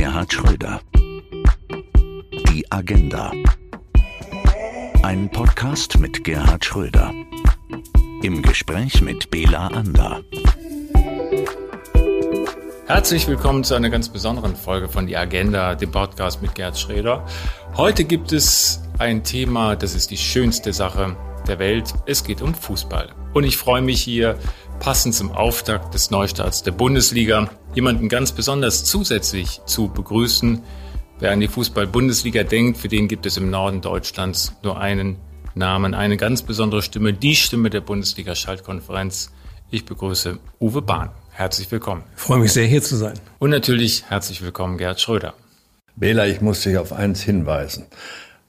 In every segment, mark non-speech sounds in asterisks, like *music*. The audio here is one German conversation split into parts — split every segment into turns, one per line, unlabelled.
Gerhard Schröder. Die Agenda. Ein Podcast mit Gerhard Schröder. Im Gespräch mit Bela Ander.
Herzlich willkommen zu einer ganz besonderen Folge von Die Agenda, dem Podcast mit Gerhard Schröder. Heute gibt es ein Thema, das ist die schönste Sache der Welt. Es geht um Fußball. Und ich freue mich hier passend zum Auftakt des Neustarts der Bundesliga jemanden ganz besonders zusätzlich zu begrüßen. Wer an die Fußball-Bundesliga denkt, für den gibt es im Norden Deutschlands nur einen Namen, eine ganz besondere Stimme, die Stimme der Bundesliga-Schaltkonferenz. Ich begrüße Uwe Bahn. Herzlich willkommen.
Ich freue mich sehr, hier zu sein.
Und natürlich herzlich willkommen, Gerhard Schröder.
Bela, ich muss dich auf eins hinweisen.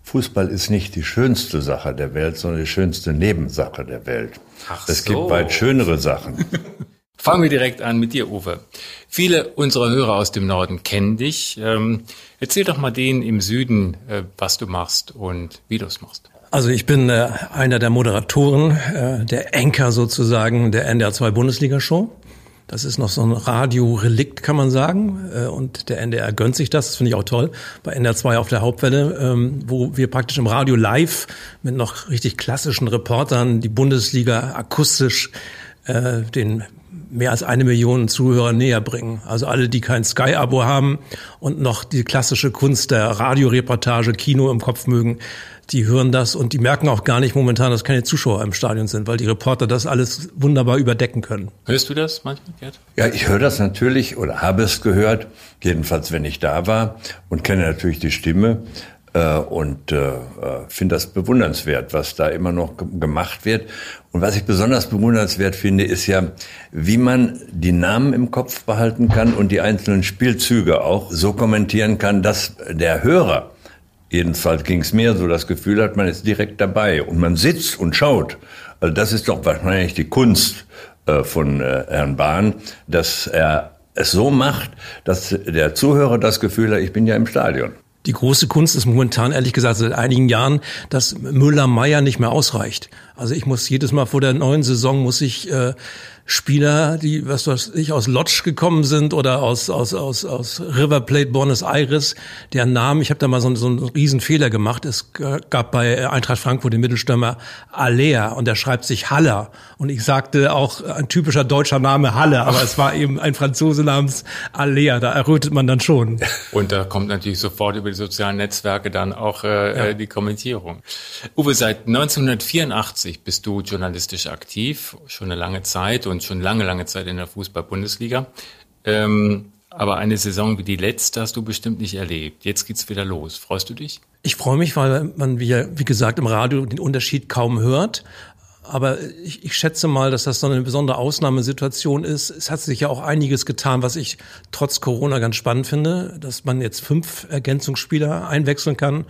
Fußball ist nicht die schönste Sache der Welt, sondern die schönste Nebensache der Welt. Ach es so. gibt weit schönere Sachen. *laughs*
Fangen wir direkt an mit dir, Uwe. Viele unserer Hörer aus dem Norden kennen dich. Ähm, erzähl doch mal denen im Süden, äh, was du machst und wie du es machst.
Also ich bin äh, einer der Moderatoren, äh, der Anchor sozusagen der NDR 2 Bundesliga Show. Das ist noch so ein Radiorelikt, kann man sagen. Äh, und der NDR gönnt sich das. Das finde ich auch toll. Bei NDR 2 auf der Hauptwelle, ähm, wo wir praktisch im Radio live mit noch richtig klassischen Reportern die Bundesliga akustisch äh, den mehr als eine Million Zuhörer näher bringen. Also alle, die kein Sky-Abo haben und noch die klassische Kunst der Radioreportage, Kino im Kopf mögen, die hören das und die merken auch gar nicht momentan, dass keine Zuschauer im Stadion sind, weil die Reporter das alles wunderbar überdecken können.
Hörst du das manchmal,
Gerd? Ja, ich höre das natürlich oder habe es gehört, jedenfalls wenn ich da war und kenne natürlich die Stimme äh, und äh, äh finde das bewundernswert, was da immer noch gemacht wird. Und was ich besonders bewundernswert finde, ist ja, wie man die Namen im Kopf behalten kann und die einzelnen Spielzüge auch so kommentieren kann, dass der Hörer Jedenfalls ging es mir so, das Gefühl hat, man ist direkt dabei und man sitzt und schaut. Also das ist doch wahrscheinlich die Kunst äh, von äh, Herrn Bahn, dass er es so macht, dass der Zuhörer das Gefühl hat, ich bin ja im Stadion.
Die große Kunst ist momentan, ehrlich gesagt, seit einigen Jahren, dass Müller-Meyer nicht mehr ausreicht. Also ich muss jedes Mal vor der neuen Saison muss ich äh, Spieler, die, was weiß ich, aus Lodge gekommen sind oder aus, aus, aus, aus River Plate Buenos Aires, deren Namen, ich habe da mal so, so einen riesen Fehler gemacht. Es gab bei Eintracht Frankfurt den Mittelstürmer Alea und der schreibt sich Haller. Und ich sagte auch ein typischer deutscher Name Halle, aber es war eben ein Franzose namens Alea. Da errötet man dann schon.
Und da kommt natürlich sofort über die sozialen Netzwerke dann auch äh, ja. die Kommentierung. Uwe, seit 1984 bist du journalistisch aktiv, schon eine lange Zeit und schon lange, lange Zeit in der Fußball-Bundesliga. Ähm, aber eine Saison wie die letzte hast du bestimmt nicht erlebt. Jetzt geht's wieder los. Freust du dich?
Ich freue mich, weil man, wie, wie gesagt, im Radio den Unterschied kaum hört. Aber ich, ich schätze mal, dass das so eine besondere Ausnahmesituation ist. Es hat sich ja auch einiges getan, was ich trotz Corona ganz spannend finde, dass man jetzt fünf Ergänzungsspieler einwechseln kann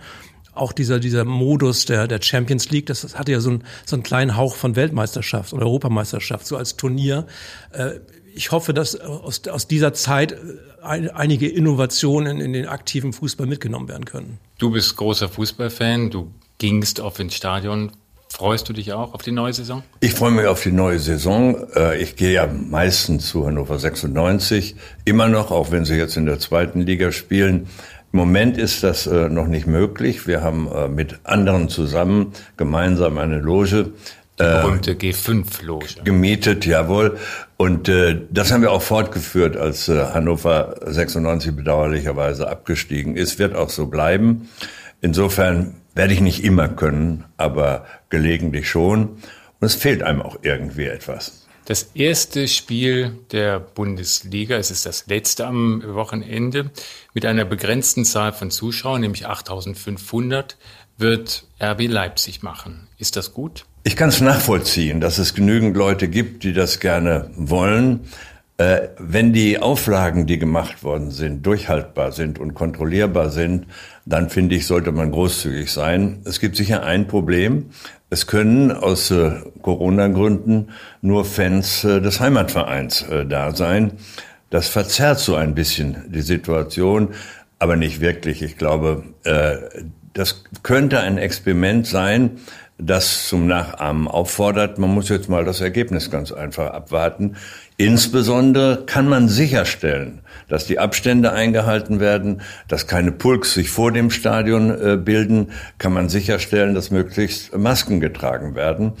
auch dieser, dieser Modus der, der Champions League, das, hatte ja so, ein, so einen kleinen Hauch von Weltmeisterschaft oder Europameisterschaft, so als Turnier. Äh, ich hoffe, dass aus, aus dieser Zeit äh, einige Innovationen in den aktiven Fußball mitgenommen werden können.
Du bist großer Fußballfan, du gingst auf ins Stadion. Freust du dich auch auf die neue Saison?
Ich freue mich auf die neue Saison. Äh, ich gehe ja meistens zu Hannover 96, immer noch, auch wenn sie jetzt in der zweiten Liga spielen. Im Moment ist das äh, noch nicht möglich. Wir haben äh, mit anderen zusammen gemeinsam eine Loge.
Die äh, berühmte G5-Loge.
Gemietet, jawohl. Und äh, das haben wir auch fortgeführt, als äh, Hannover 96 bedauerlicherweise abgestiegen ist. Wird auch so bleiben. Insofern werde ich nicht immer können, aber gelegentlich schon. Und es fehlt einem auch irgendwie etwas.
Das erste Spiel der Bundesliga, es ist das letzte am Wochenende, mit einer begrenzten Zahl von Zuschauern, nämlich 8500, wird RB Leipzig machen. Ist das gut?
Ich kann es nachvollziehen, dass es genügend Leute gibt, die das gerne wollen. Äh, wenn die Auflagen, die gemacht worden sind, durchhaltbar sind und kontrollierbar sind, dann finde ich, sollte man großzügig sein. Es gibt sicher ein Problem. Es können aus äh, Corona-Gründen nur Fans äh, des Heimatvereins äh, da sein. Das verzerrt so ein bisschen die Situation, aber nicht wirklich. Ich glaube, das könnte ein Experiment sein, das zum Nachahmen auffordert. Man muss jetzt mal das Ergebnis ganz einfach abwarten. Insbesondere kann man sicherstellen, dass die Abstände eingehalten werden, dass keine Pulks sich vor dem Stadion äh, bilden, kann man sicherstellen, dass möglichst Masken getragen werden.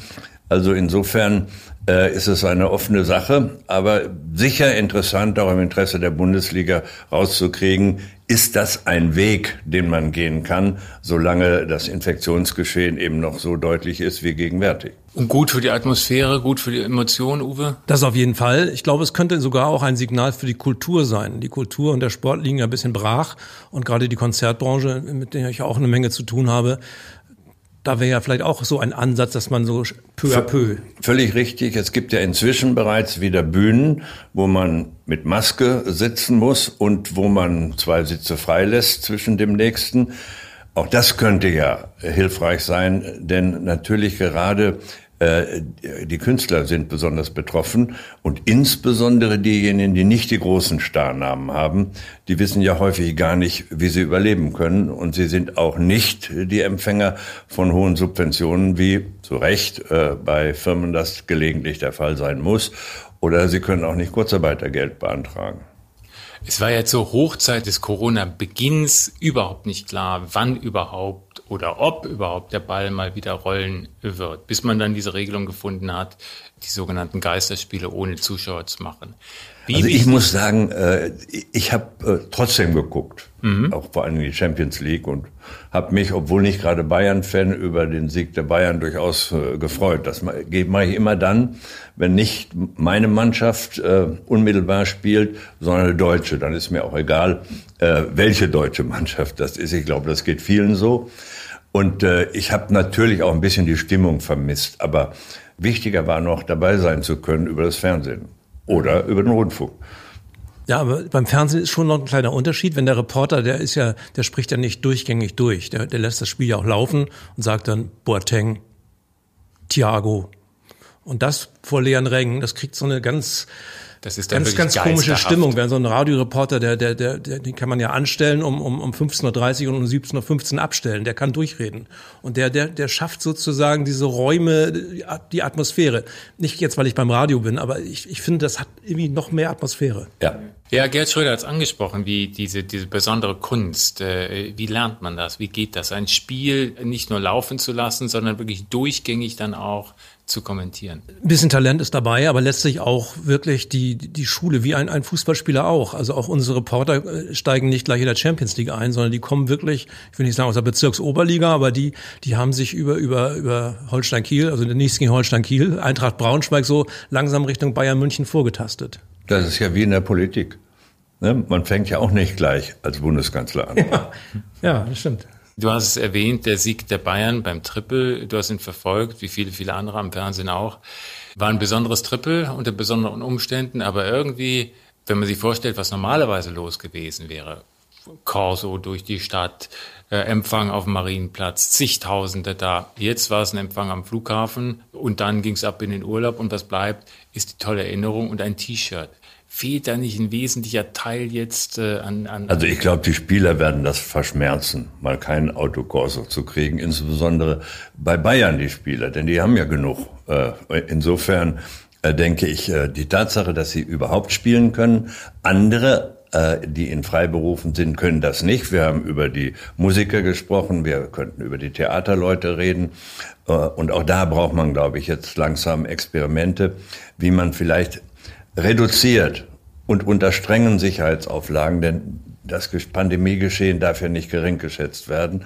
Also insofern äh, ist es eine offene Sache, aber sicher interessant, auch im Interesse der Bundesliga rauszukriegen, ist das ein Weg, den man gehen kann, solange das Infektionsgeschehen eben noch so deutlich ist wie gegenwärtig.
Und gut für die Atmosphäre, gut für die Emotionen, Uwe?
Das auf jeden Fall. Ich glaube, es könnte sogar auch ein Signal für die Kultur sein. Die Kultur und der Sport liegen ja ein bisschen brach und gerade die Konzertbranche, mit der ich auch eine Menge zu tun habe, da wäre ja vielleicht auch so ein Ansatz, dass man so peu à peu.
Völlig richtig. Es gibt ja inzwischen bereits wieder Bühnen, wo man mit Maske sitzen muss und wo man zwei Sitze freilässt zwischen dem nächsten. Auch das könnte ja hilfreich sein, denn natürlich gerade die Künstler sind besonders betroffen und insbesondere diejenigen, die nicht die großen Starnamen haben, die wissen ja häufig gar nicht, wie sie überleben können und sie sind auch nicht die Empfänger von hohen Subventionen, wie zu Recht äh, bei Firmen das gelegentlich der Fall sein muss oder sie können auch nicht Kurzarbeitergeld beantragen.
Es war jetzt zur Hochzeit des Corona-Beginns überhaupt nicht klar, wann überhaupt oder ob überhaupt der Ball mal wieder rollen wird, bis man dann diese Regelung gefunden hat, die sogenannten Geisterspiele ohne Zuschauer zu machen.
Wie also ich muss sagen, äh, ich habe äh, trotzdem geguckt, mhm. auch vor allem die Champions League und habe mich, obwohl nicht gerade Bayern-Fan, über den Sieg der Bayern durchaus äh, gefreut. Das mache ich immer dann, wenn nicht meine Mannschaft unmittelbar spielt, sondern eine deutsche. Dann ist mir auch egal, welche deutsche Mannschaft das ist. Ich glaube, das geht vielen so. Und ich habe natürlich auch ein bisschen die Stimmung vermisst, aber wichtiger war noch, dabei sein zu können über das Fernsehen oder über den Rundfunk.
Ja, aber beim Fernsehen ist schon noch ein kleiner Unterschied. Wenn der Reporter, der ist ja, der spricht ja nicht durchgängig durch. Der, der lässt das Spiel ja auch laufen und sagt dann Boateng, Thiago. Und das vor leeren Rängen, das kriegt so eine ganz,
das ist dann
ganz, ganz komische Stimmung. Wenn so ein Radioreporter, der, der, der, der, den kann man ja anstellen um, um, um 15.30 Uhr und um 17.15 Uhr abstellen. Der kann durchreden. Und der, der, der schafft sozusagen diese Räume, die Atmosphäre. Nicht jetzt, weil ich beim Radio bin, aber ich, ich finde, das hat irgendwie noch mehr Atmosphäre.
Ja. Ja, Gerd Schröder hat es angesprochen, wie diese, diese besondere Kunst. Äh, wie lernt man das? Wie geht das? Ein Spiel nicht nur laufen zu lassen, sondern wirklich durchgängig dann auch zu kommentieren.
Ein bisschen Talent ist dabei, aber letztlich auch wirklich die, die Schule, wie ein, ein Fußballspieler auch. Also auch unsere Reporter äh, steigen nicht gleich in der Champions League ein, sondern die kommen wirklich, ich will nicht sagen aus der Bezirksoberliga, aber die, die haben sich über, über, über Holstein Kiel, also der nächsten Holstein Kiel, Eintracht Braunschweig so langsam Richtung Bayern München vorgetastet.
Das ist ja wie in der Politik. Ne? Man fängt ja auch nicht gleich als Bundeskanzler an.
Ja, *laughs* ja das stimmt.
Du hast es erwähnt, der Sieg der Bayern beim Triple. Du hast ihn verfolgt, wie viele, viele andere am Fernsehen auch. War ein besonderes Triple unter besonderen Umständen, aber irgendwie, wenn man sich vorstellt, was normalerweise los gewesen wäre, Corso durch die Stadt, äh, Empfang auf dem Marienplatz, zigtausende da. Jetzt war es ein Empfang am Flughafen und dann ging es ab in den Urlaub und was bleibt, ist die tolle Erinnerung und ein T-Shirt fehlt da nicht ein wesentlicher Teil jetzt äh, an, an
Also ich glaube, die Spieler werden das verschmerzen, mal keinen Autokorso zu kriegen, insbesondere bei Bayern die Spieler, denn die haben ja genug. Äh, insofern äh, denke ich, äh, die Tatsache, dass sie überhaupt spielen können, andere äh, die in Freiberufen sind, können das nicht. Wir haben über die Musiker gesprochen, wir könnten über die Theaterleute reden. Äh, und auch da braucht man, glaube ich, jetzt langsam Experimente, wie man vielleicht reduziert und unter strengen Sicherheitsauflagen, denn das Pandemiegeschehen darf ja nicht gering geschätzt werden,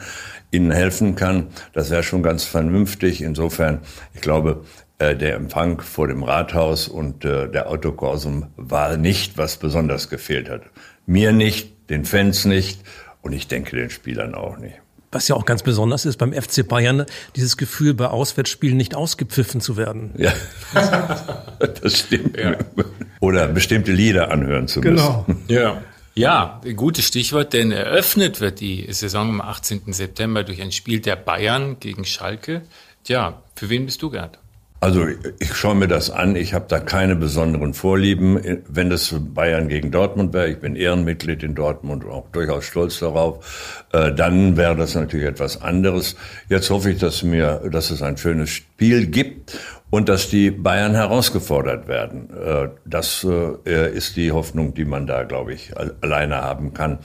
ihnen helfen kann. Das wäre schon ganz vernünftig. Insofern, ich glaube, äh, der Empfang vor dem Rathaus und äh, der Autokorsum war nicht, was besonders gefehlt hat. Mir nicht, den Fans nicht und ich denke den Spielern auch nicht.
Was ja auch ganz besonders ist beim FC Bayern, dieses Gefühl, bei Auswärtsspielen nicht ausgepfiffen zu werden.
Ja, *laughs* das stimmt. Ja. Oder bestimmte Lieder anhören zu müssen. Genau. *laughs*
Ja. Ja, gutes Stichwort, denn eröffnet wird die Saison am 18. September durch ein Spiel der Bayern gegen Schalke. Tja, für wen bist du, Gerd?
Also ich schaue mir das an. Ich habe da keine besonderen Vorlieben. Wenn das Bayern gegen Dortmund wäre, ich bin Ehrenmitglied in Dortmund und auch durchaus stolz darauf, äh, dann wäre das natürlich etwas anderes. Jetzt hoffe ich, dass mir, dass es ein schönes Spiel gibt und dass die Bayern herausgefordert werden. Äh, das äh, ist die Hoffnung, die man da, glaube ich, alleine haben kann.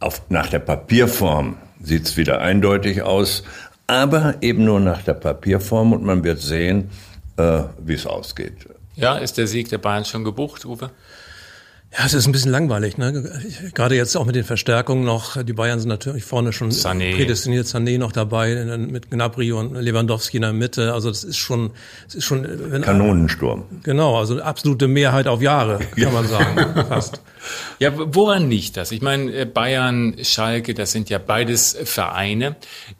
Auf, nach der Papierform sieht es wieder eindeutig aus aber eben nur nach der Papierform und man wird sehen, äh, wie es ausgeht.
Ja, ist der Sieg der Bayern schon gebucht, Uwe?
Ja, es ist ein bisschen langweilig. Ne? Gerade jetzt auch mit den Verstärkungen noch. Die Bayern sind natürlich vorne schon Sané. prädestiniert. Sané noch dabei mit Gnabry und Lewandowski in der Mitte. Also das ist schon, das ist schon
wenn, Kanonensturm.
Genau, also absolute Mehrheit auf Jahre, kann ja. man *laughs* sagen, fast.
Ja, woran liegt das? Ich meine, Bayern, Schalke, das sind ja beides Vereine,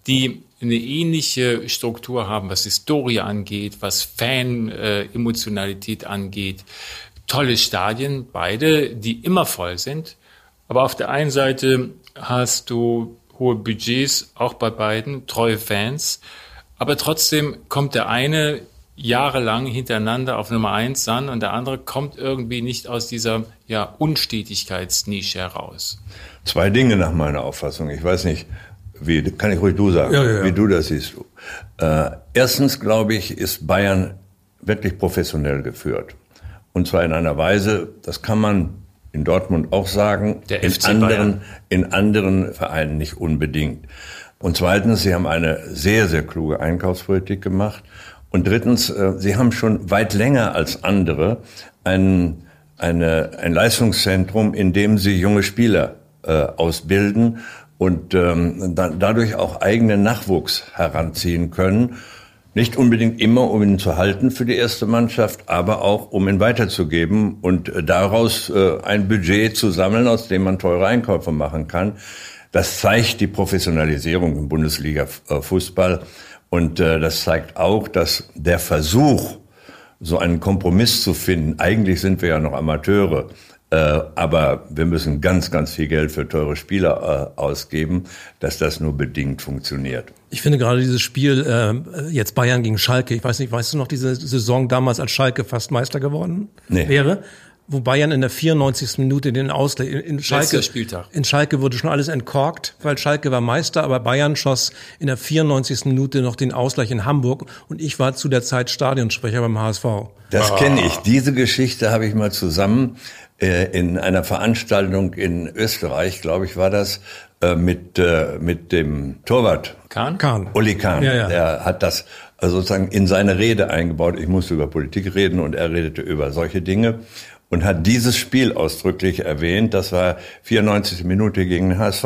die eine ähnliche Struktur haben, was Historie angeht, was Fan-Emotionalität äh, angeht. Tolle Stadien, beide, die immer voll sind. Aber auf der einen Seite hast du hohe Budgets, auch bei beiden, treue Fans. Aber trotzdem kommt der eine jahrelang hintereinander auf Nummer eins an und der andere kommt irgendwie nicht aus dieser ja, Unstetigkeitsnische heraus.
Zwei Dinge nach meiner Auffassung. Ich weiß nicht, wie, kann ich ruhig du sagen, ja, ja, ja. wie du das siehst. Äh, erstens, glaube ich, ist Bayern wirklich professionell geführt. Und zwar in einer Weise, das kann man in Dortmund auch sagen,
Der
in,
FC
anderen, in anderen Vereinen nicht unbedingt. Und zweitens, sie haben eine sehr, sehr kluge Einkaufspolitik gemacht. Und drittens, äh, sie haben schon weit länger als andere ein, eine, ein Leistungszentrum, in dem sie junge Spieler äh, ausbilden und ähm, da, dadurch auch eigenen Nachwuchs heranziehen können. Nicht unbedingt immer, um ihn zu halten für die erste Mannschaft, aber auch, um ihn weiterzugeben und äh, daraus äh, ein Budget zu sammeln, aus dem man teure Einkäufe machen kann. Das zeigt die Professionalisierung im Bundesliga-Fußball. Und äh, das zeigt auch, dass der Versuch, so einen Kompromiss zu finden, eigentlich sind wir ja noch Amateure, aber wir müssen ganz, ganz viel Geld für teure Spieler äh, ausgeben, dass das nur bedingt funktioniert.
Ich finde gerade dieses Spiel, äh, jetzt Bayern gegen Schalke, ich weiß nicht, weißt du noch diese Saison damals, als Schalke fast Meister geworden nee. wäre? wo Bayern in der 94. Minute den Ausgleich in Schalke
Spieltag.
in Schalke wurde schon alles entkorkt, weil Schalke war Meister, aber Bayern schoss in der 94. Minute noch den Ausgleich in Hamburg und ich war zu der Zeit Stadionsprecher beim HSV.
Das ah. kenne ich. Diese Geschichte habe ich mal zusammen äh, in einer Veranstaltung in Österreich, glaube ich, war das, äh, mit, äh, mit dem Torwart.
Kahn?
Kahn. Uli Kahn. Ja, ja. Der hat das sozusagen in seine Rede eingebaut. Ich musste über Politik reden und er redete über solche Dinge und hat dieses Spiel ausdrücklich erwähnt. Das war 94 Minute gegen den HSV.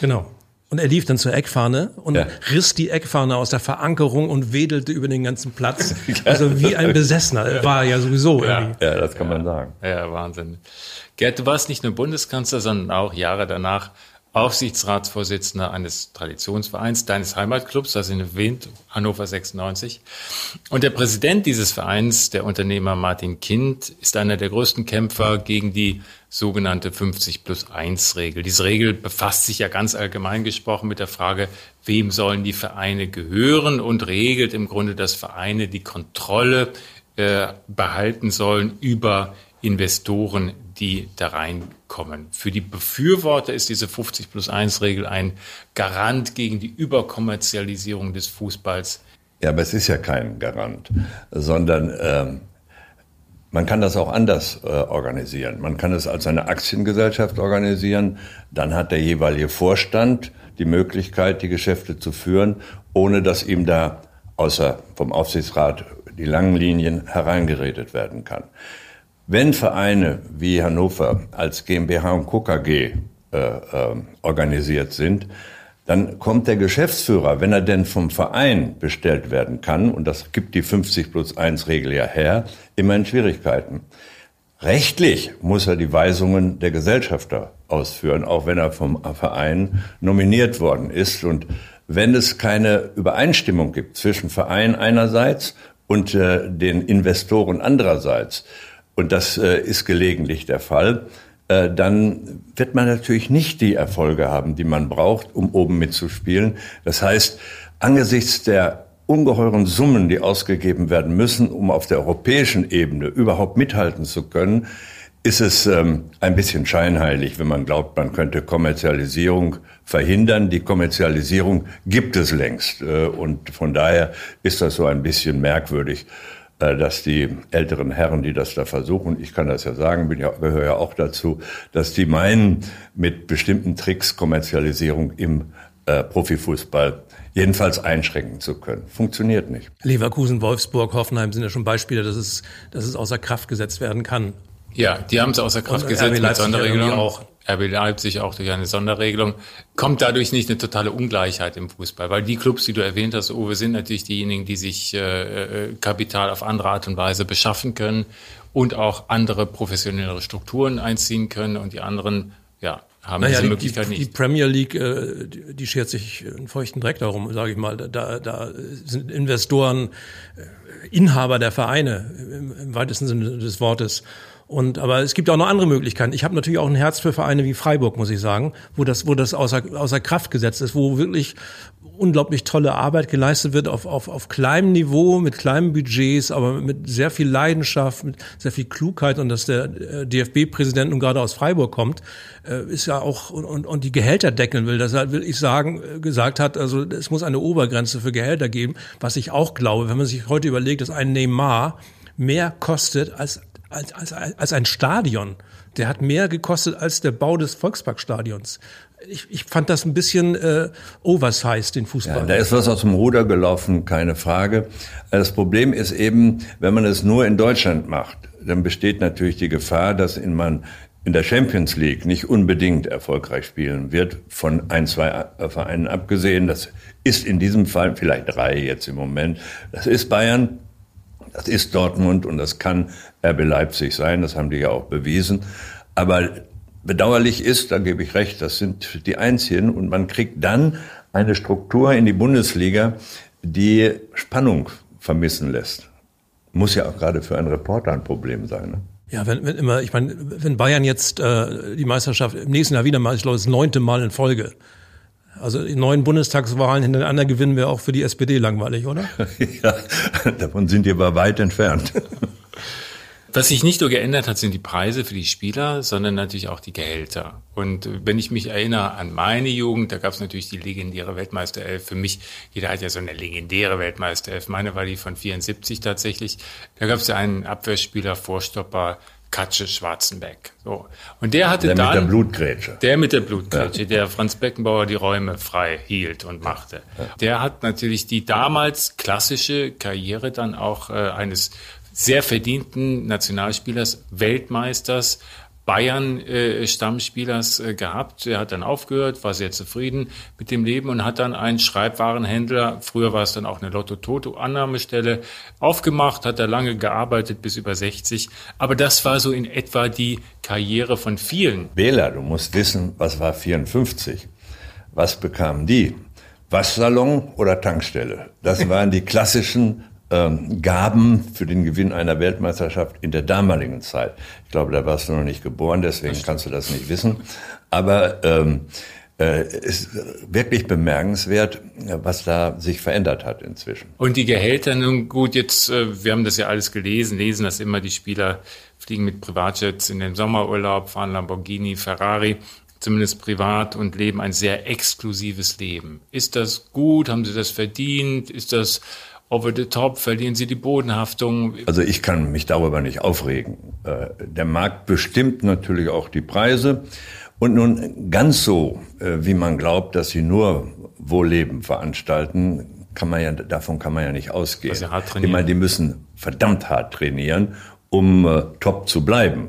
Genau. Und er lief dann zur Eckfahne und ja. riss die Eckfahne aus der Verankerung und wedelte über den ganzen Platz. *laughs* Also wie ein Besessener. War ja sowieso
ja. irgendwie. Ja, das kann man sagen.
Ja, Wahnsinn. Gerd, du warst nicht nur Bundeskanzler, sondern auch Jahre danach Aufsichtsratsvorsitzender eines Traditionsvereins, deines Heimatclubs, das in erwähnt, Hannover 96. Und der Präsident dieses Vereins, der Unternehmer Martin Kind, ist einer der größten Kämpfer gegen die sogenannte 50 plus 1 Regel. Diese Regel befasst sich ja ganz allgemein gesprochen mit der Frage, wem sollen die Vereine gehören und regelt im Grunde, dass Vereine die Kontrolle äh, behalten sollen über Investoren, die da reinkommen. Für die Befürworter ist diese 50 plus 1 Regel ein Garant gegen die Überkommerzialisierung des Fußballs.
Ja, aber es ist ja kein Garant, sondern ähm, man kann das auch anders äh, organisieren. Man kann es als eine Aktiengesellschaft organisieren. Dann hat der jeweilige Vorstand die Möglichkeit, die Geschäfte zu führen, ohne dass ihm da außer vom Aufsichtsrat die langen Linien hereingeredet werden kann. Wenn Vereine wie Hannover als GmbH und KKG äh, äh, organisiert sind, dann kommt der Geschäftsführer, wenn er denn vom Verein bestellt werden kann, und das gibt die 50 plus 1 Regel ja her, immer in Schwierigkeiten. Rechtlich muss er die Weisungen der Gesellschafter ausführen, auch wenn er vom Verein nominiert worden ist. Und wenn es keine Übereinstimmung gibt zwischen Verein einerseits und äh, den Investoren andererseits, und das äh, ist gelegentlich der Fall, äh, dann wird man natürlich nicht die Erfolge haben, die man braucht, um oben mitzuspielen. Das heißt, angesichts der ungeheuren Summen, die ausgegeben werden müssen, um auf der europäischen Ebene überhaupt mithalten zu können, ist es ähm, ein bisschen scheinheilig, wenn man glaubt, man könnte Kommerzialisierung verhindern. Die Kommerzialisierung gibt es längst. Äh, und von daher ist das so ein bisschen merkwürdig, dass die älteren Herren, die das da versuchen, ich kann das ja sagen, bin ja, gehöre ja auch dazu, dass die meinen, mit bestimmten Tricks Kommerzialisierung im äh, Profifußball jedenfalls einschränken zu können. Funktioniert nicht.
Leverkusen, Wolfsburg, Hoffenheim sind ja schon Beispiele, dass es, dass es außer Kraft gesetzt werden kann.
Ja, die haben es außer Kraft gesetzt mit Sonderregelung. Auch. RB Leipzig auch durch eine Sonderregelung. Kommt dadurch nicht eine totale Ungleichheit im Fußball? Weil die Clubs, die du erwähnt hast, Uwe, sind natürlich diejenigen, die sich äh, äh, Kapital auf andere Art und Weise beschaffen können und auch andere professionellere Strukturen einziehen können und die anderen, ja, haben naja, diese die, Möglichkeit
die,
nicht.
Die Premier League, äh, die, die schert sich einen feuchten Dreck darum, sage ich mal. Da, da sind Investoren äh, Inhaber der Vereine im, im weitesten Sinne des Wortes. Und aber es gibt auch noch andere Möglichkeiten. Ich habe natürlich auch ein Herz für Vereine wie Freiburg, muss ich sagen, wo das, wo das außer, außer Kraft gesetzt ist, wo wirklich unglaublich tolle Arbeit geleistet wird auf, auf, auf kleinem Niveau, mit kleinen Budgets, aber mit sehr viel Leidenschaft, mit sehr viel Klugheit und dass der äh, DFB-Präsident nun gerade aus Freiburg kommt, äh, ist ja auch und, und die Gehälter deckeln will. Das will ich sagen, äh, gesagt hat, also es muss eine Obergrenze für Gehälter geben, was ich auch glaube, wenn man sich heute überlegt, dass ein Neymar mehr kostet als als, als, als ein Stadion. Der hat mehr gekostet als der Bau des Volksparkstadions. Ich, ich fand das ein bisschen äh, oversized, den Fußball. Ja,
da ist was aus dem Ruder gelaufen, keine Frage. Das Problem ist eben, wenn man es nur in Deutschland macht, dann besteht natürlich die Gefahr, dass in man in der Champions League nicht unbedingt erfolgreich spielen wird, von ein, zwei Vereinen abgesehen. Das ist in diesem Fall vielleicht drei jetzt im Moment. Das ist Bayern, das ist Dortmund und das kann RB Leipzig sein, das haben die ja auch bewiesen. Aber bedauerlich ist, da gebe ich recht, das sind die einzigen und man kriegt dann eine Struktur in die Bundesliga, die Spannung vermissen lässt. Muss ja auch gerade für einen Reporter ein Problem sein. Ne?
Ja, wenn, wenn immer, ich meine, wenn Bayern jetzt äh, die Meisterschaft im nächsten Jahr wieder mal, ich glaube, das neunte Mal in Folge also die neuen Bundestagswahlen hintereinander gewinnen wir auch für die SPD langweilig, oder? *laughs*
ja, davon sind die aber weit entfernt.
Was sich nicht nur geändert hat, sind die Preise für die Spieler, sondern natürlich auch die Gehälter. Und wenn ich mich erinnere an meine Jugend, da gab es natürlich die legendäre Weltmeisterelf. Für mich, jeder hat ja so eine legendäre Weltmeisterelf. Meine war die von 74 tatsächlich. Da gab es ja einen Abwehrspieler, Vorstopper, Katsche Schwarzenbeck. So. Und der hatte
der
dann.
Der mit der Blutgrätsche.
Der mit der Blutgrätsche, ja. der Franz Beckenbauer die Räume frei hielt und machte. Ja. Der hat natürlich die damals klassische Karriere dann auch äh, eines sehr verdienten Nationalspielers, Weltmeisters, Bayern-Stammspielers äh, gehabt. Er hat dann aufgehört, war sehr zufrieden mit dem Leben und hat dann einen Schreibwarenhändler, früher war es dann auch eine Lotto-Toto-Annahmestelle, aufgemacht, hat da lange gearbeitet, bis über 60. Aber das war so in etwa die Karriere von vielen.
Bela, du musst wissen, was war 54? Was bekamen die? Waschsalon oder Tankstelle? Das waren die klassischen ähm, Gaben für den Gewinn einer Weltmeisterschaft in der damaligen Zeit. Ich glaube, da warst du noch nicht geboren, deswegen kannst du das nicht wissen. Aber ähm, äh, ist wirklich bemerkenswert, was da sich verändert hat inzwischen.
Und die Gehälter, nun gut, jetzt, äh, wir haben das ja alles gelesen, lesen das immer, die Spieler fliegen mit Privatjets in den Sommerurlaub, fahren Lamborghini, Ferrari, zumindest privat und leben ein sehr exklusives Leben. Ist das gut? Haben sie das verdient? Ist das over the top, verlieren sie die Bodenhaftung.
Also ich kann mich darüber nicht aufregen. Äh, der Markt bestimmt natürlich auch die Preise. Und nun ganz so, äh, wie man glaubt, dass sie nur Wohlleben veranstalten, kann man ja, davon kann man ja nicht ausgehen. Also hart trainieren. Ich meine, die müssen verdammt hart trainieren, um äh, top zu bleiben.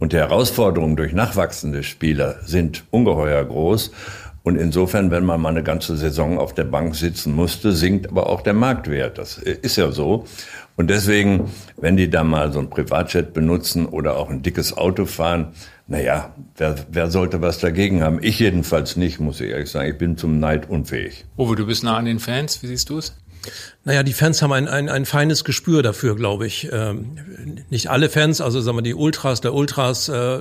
Und die Herausforderungen durch nachwachsende Spieler sind ungeheuer groß. Und insofern, wenn man mal eine ganze Saison auf der Bank sitzen musste, sinkt aber auch der Marktwert. Das ist ja so. Und deswegen, wenn die da mal so ein Privatjet benutzen oder auch ein dickes Auto fahren, naja, wer, wer sollte was dagegen haben? Ich jedenfalls nicht, muss ich ehrlich sagen. Ich bin zum Neid unfähig.
Uwe, du bist nah an den Fans. Wie siehst du es?
Naja, die Fans haben ein, ein, ein feines Gespür dafür, glaube ich. Ähm, nicht alle Fans, also sagen wir die Ultras der Ultras, äh,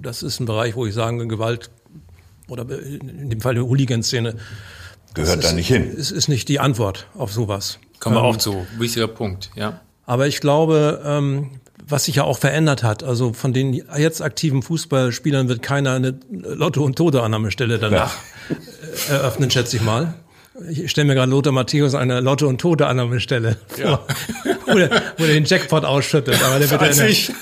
das ist ein Bereich, wo ich sagen, Gewalt oder in dem Fall die Hooligan-Szene.
Gehört da nicht hin.
Es ist nicht die Antwort auf sowas.
Kommen wir ähm, auch zu. Wichtiger Punkt, ja.
Aber ich glaube, ähm, was sich ja auch verändert hat, also von den jetzt aktiven Fußballspielern wird keiner eine Lotto- und Tode-Annahmestelle danach ja. *laughs* eröffnen, schätze ich mal. Ich stelle mir gerade Lothar Matthäus eine Lotto- und Tode-Annahmestelle ja. vor, wo, der, wo der den Jackpot ausschüttet. Aber der wird ja ich.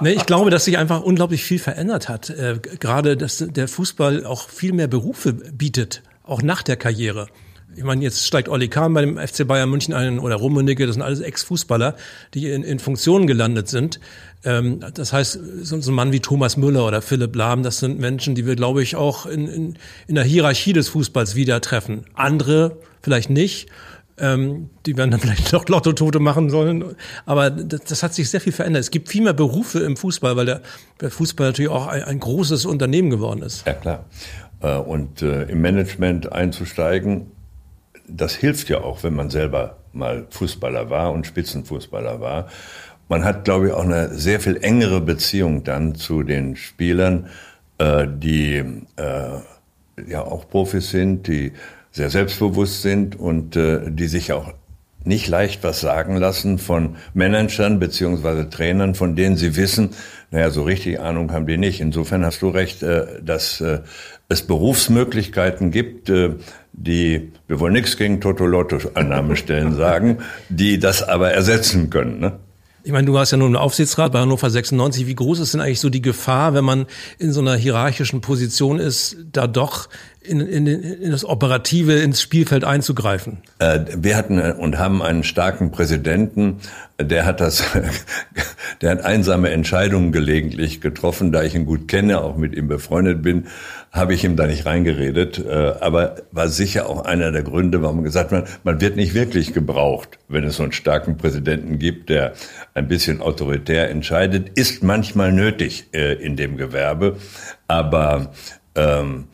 nee, ich glaube, dass sich einfach unglaublich viel verändert hat. Äh, gerade, dass der Fußball auch viel mehr Berufe bietet, auch nach der Karriere ich meine, jetzt steigt Olli Kahn bei dem FC Bayern München ein oder Rummenigge, das sind alles Ex-Fußballer, die in, in Funktionen gelandet sind. Ähm, das heißt, so, so ein Mann wie Thomas Müller oder Philipp Lahm, das sind Menschen, die wir, glaube ich, auch in, in, in der Hierarchie des Fußballs wieder treffen. Andere vielleicht nicht. Ähm, die werden dann vielleicht doch Lotto-Tote machen sollen. Aber das, das, hat sich sehr viel verändert. Es gibt viel mehr Berufe im Fußball, weil der, der Fußball natürlich auch ein, ein großes Unternehmen geworden ist.
Ja, klar. Äh, und äh, im Management einzusteigen, das hilft ja auch, wenn man selber mal Fußballer war und Spitzenfußballer war. Man hat, glaube ich, auch eine sehr viel engere Beziehung dann zu den Spielern, äh, die äh, ja auch Profis sind, die sehr selbstbewusst sind und äh, die sich auch nicht leicht was sagen lassen von Managern beziehungsweise Trainern, von denen sie wissen, naja, so richtig Ahnung haben die nicht. Insofern hast du recht, äh, dass äh, es Berufsmöglichkeiten gibt, äh, die, wir wollen nichts gegen Totolotto-Annahmestellen *laughs* sagen, die das aber ersetzen können. Ne?
Ich meine, du warst ja nun im Aufsichtsrat bei Hannover 96. Wie groß ist denn eigentlich so die Gefahr, wenn man in so einer hierarchischen Position ist, da doch in, in, in das Operative ins Spielfeld einzugreifen?
Äh, wir hatten und haben einen starken Präsidenten, der hat das, *laughs* der hat einsame Entscheidungen gelegentlich getroffen, da ich ihn gut kenne, auch mit ihm befreundet bin habe ich ihm da nicht reingeredet, äh, aber war sicher auch einer der Gründe, warum man gesagt hat, man wird nicht wirklich gebraucht, wenn es so einen starken Präsidenten gibt, der ein bisschen autoritär entscheidet, ist manchmal nötig äh, in dem Gewerbe, aber ähm,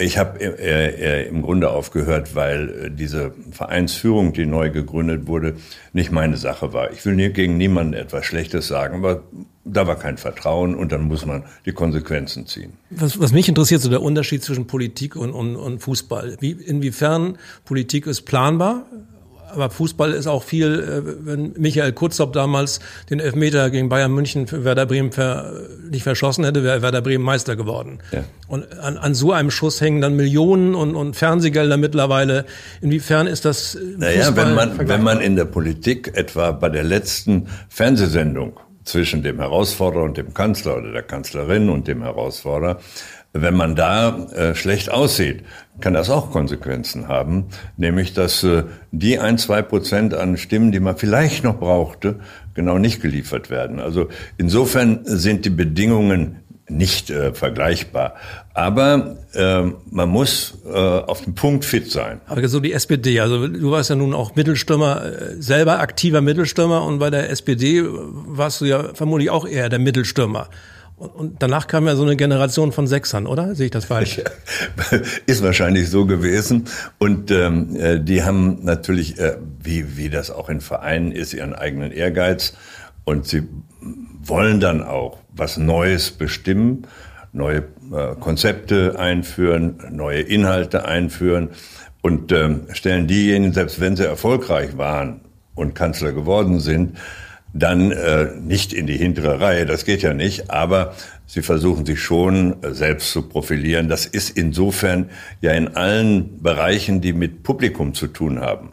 ich habe äh, äh, im Grunde aufgehört, weil äh, diese Vereinsführung, die neu gegründet wurde, nicht meine Sache war. Ich will gegen niemanden etwas Schlechtes sagen, aber da war kein Vertrauen und dann muss man die Konsequenzen ziehen.
Was, was mich interessiert, so der Unterschied zwischen Politik und, und, und Fußball. Wie, inwiefern Politik ist planbar, aber Fußball ist auch viel, äh, wenn Michael Kurzop damals den Elfmeter gegen Bayern München für Werder Bremen ver, nicht verschossen hätte, wäre Werder Bremen Meister geworden. Ja. Und an, an so einem Schuss hängen dann Millionen und, und Fernsehgelder mittlerweile. Inwiefern ist das
äh, Naja, wenn man, wenn man in der Politik etwa bei der letzten Fernsehsendung zwischen dem Herausforderer und dem Kanzler oder der Kanzlerin und dem Herausforderer wenn man da äh, schlecht aussieht, kann das auch Konsequenzen haben, nämlich dass äh, die ein, zwei Prozent an Stimmen, die man vielleicht noch brauchte, genau nicht geliefert werden. Also insofern sind die Bedingungen nicht äh, vergleichbar. Aber äh, man muss äh, auf den Punkt fit sein.
Aber so die SPD, also du warst ja nun auch Mittelstürmer, äh, selber aktiver Mittelstürmer und bei der SPD warst du ja vermutlich auch eher der Mittelstürmer. Und danach kam ja so eine Generation von Sechsern, oder? Sehe ich das falsch? *laughs*
Ist wahrscheinlich so gewesen. Und ähm, äh, die haben natürlich, äh, wie, wie das auch in Vereinen ist, ihren eigenen Ehrgeiz. Und sie wollen dann auch was Neues bestimmen, neue äh, Konzepte einführen, neue Inhalte einführen und ähm, stellen diejenigen, selbst wenn sie erfolgreich waren und Kanzler geworden sind, dann äh, nicht in die hintere Reihe, das geht ja nicht, aber sie versuchen sich schon äh, selbst zu profilieren. Das ist insofern ja in allen Bereichen, die mit Publikum zu tun haben.